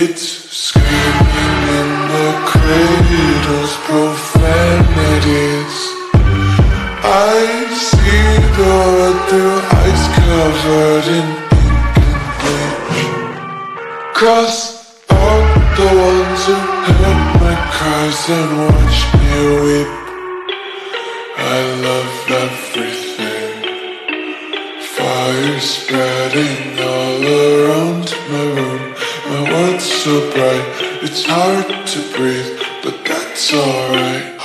Kids screaming in the cradles, profanities. I see the through ice covered in ink and bleach. Cross out the ones who heard my cries and watched me weep. I love everything. Fire spreading all around my room so bright. It's hard to breathe But that's alright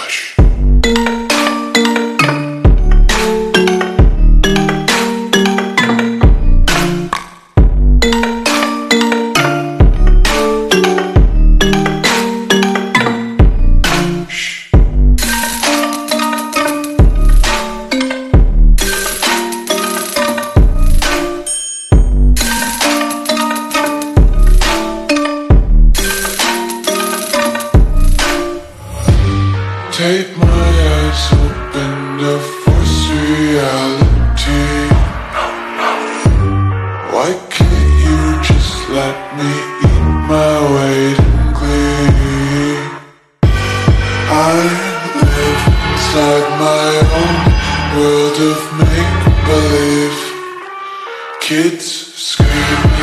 Take my eyes open to force reality. Why can't you just let me eat my weight in glee? I live inside my own world of make-believe. Kids screaming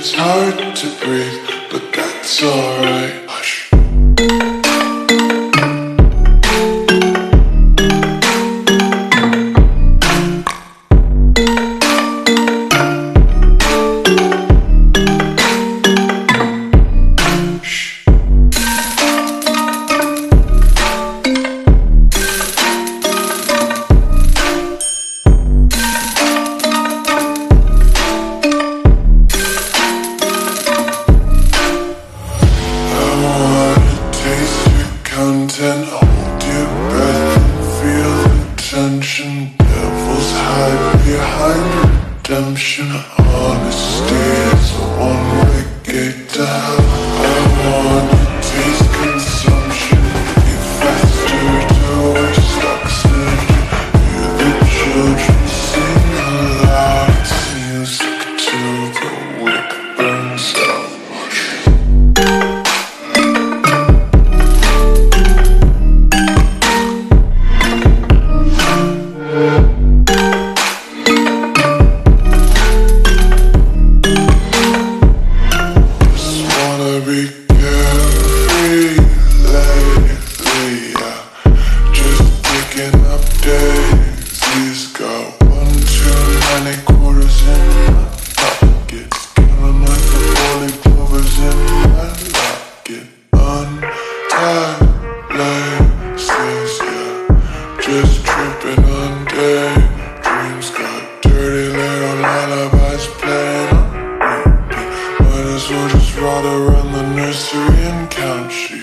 it's hard to breathe, but that's alright. Hide redemption. Honesty is a one-way gate to hell. I wanna well just ride around the nursery and count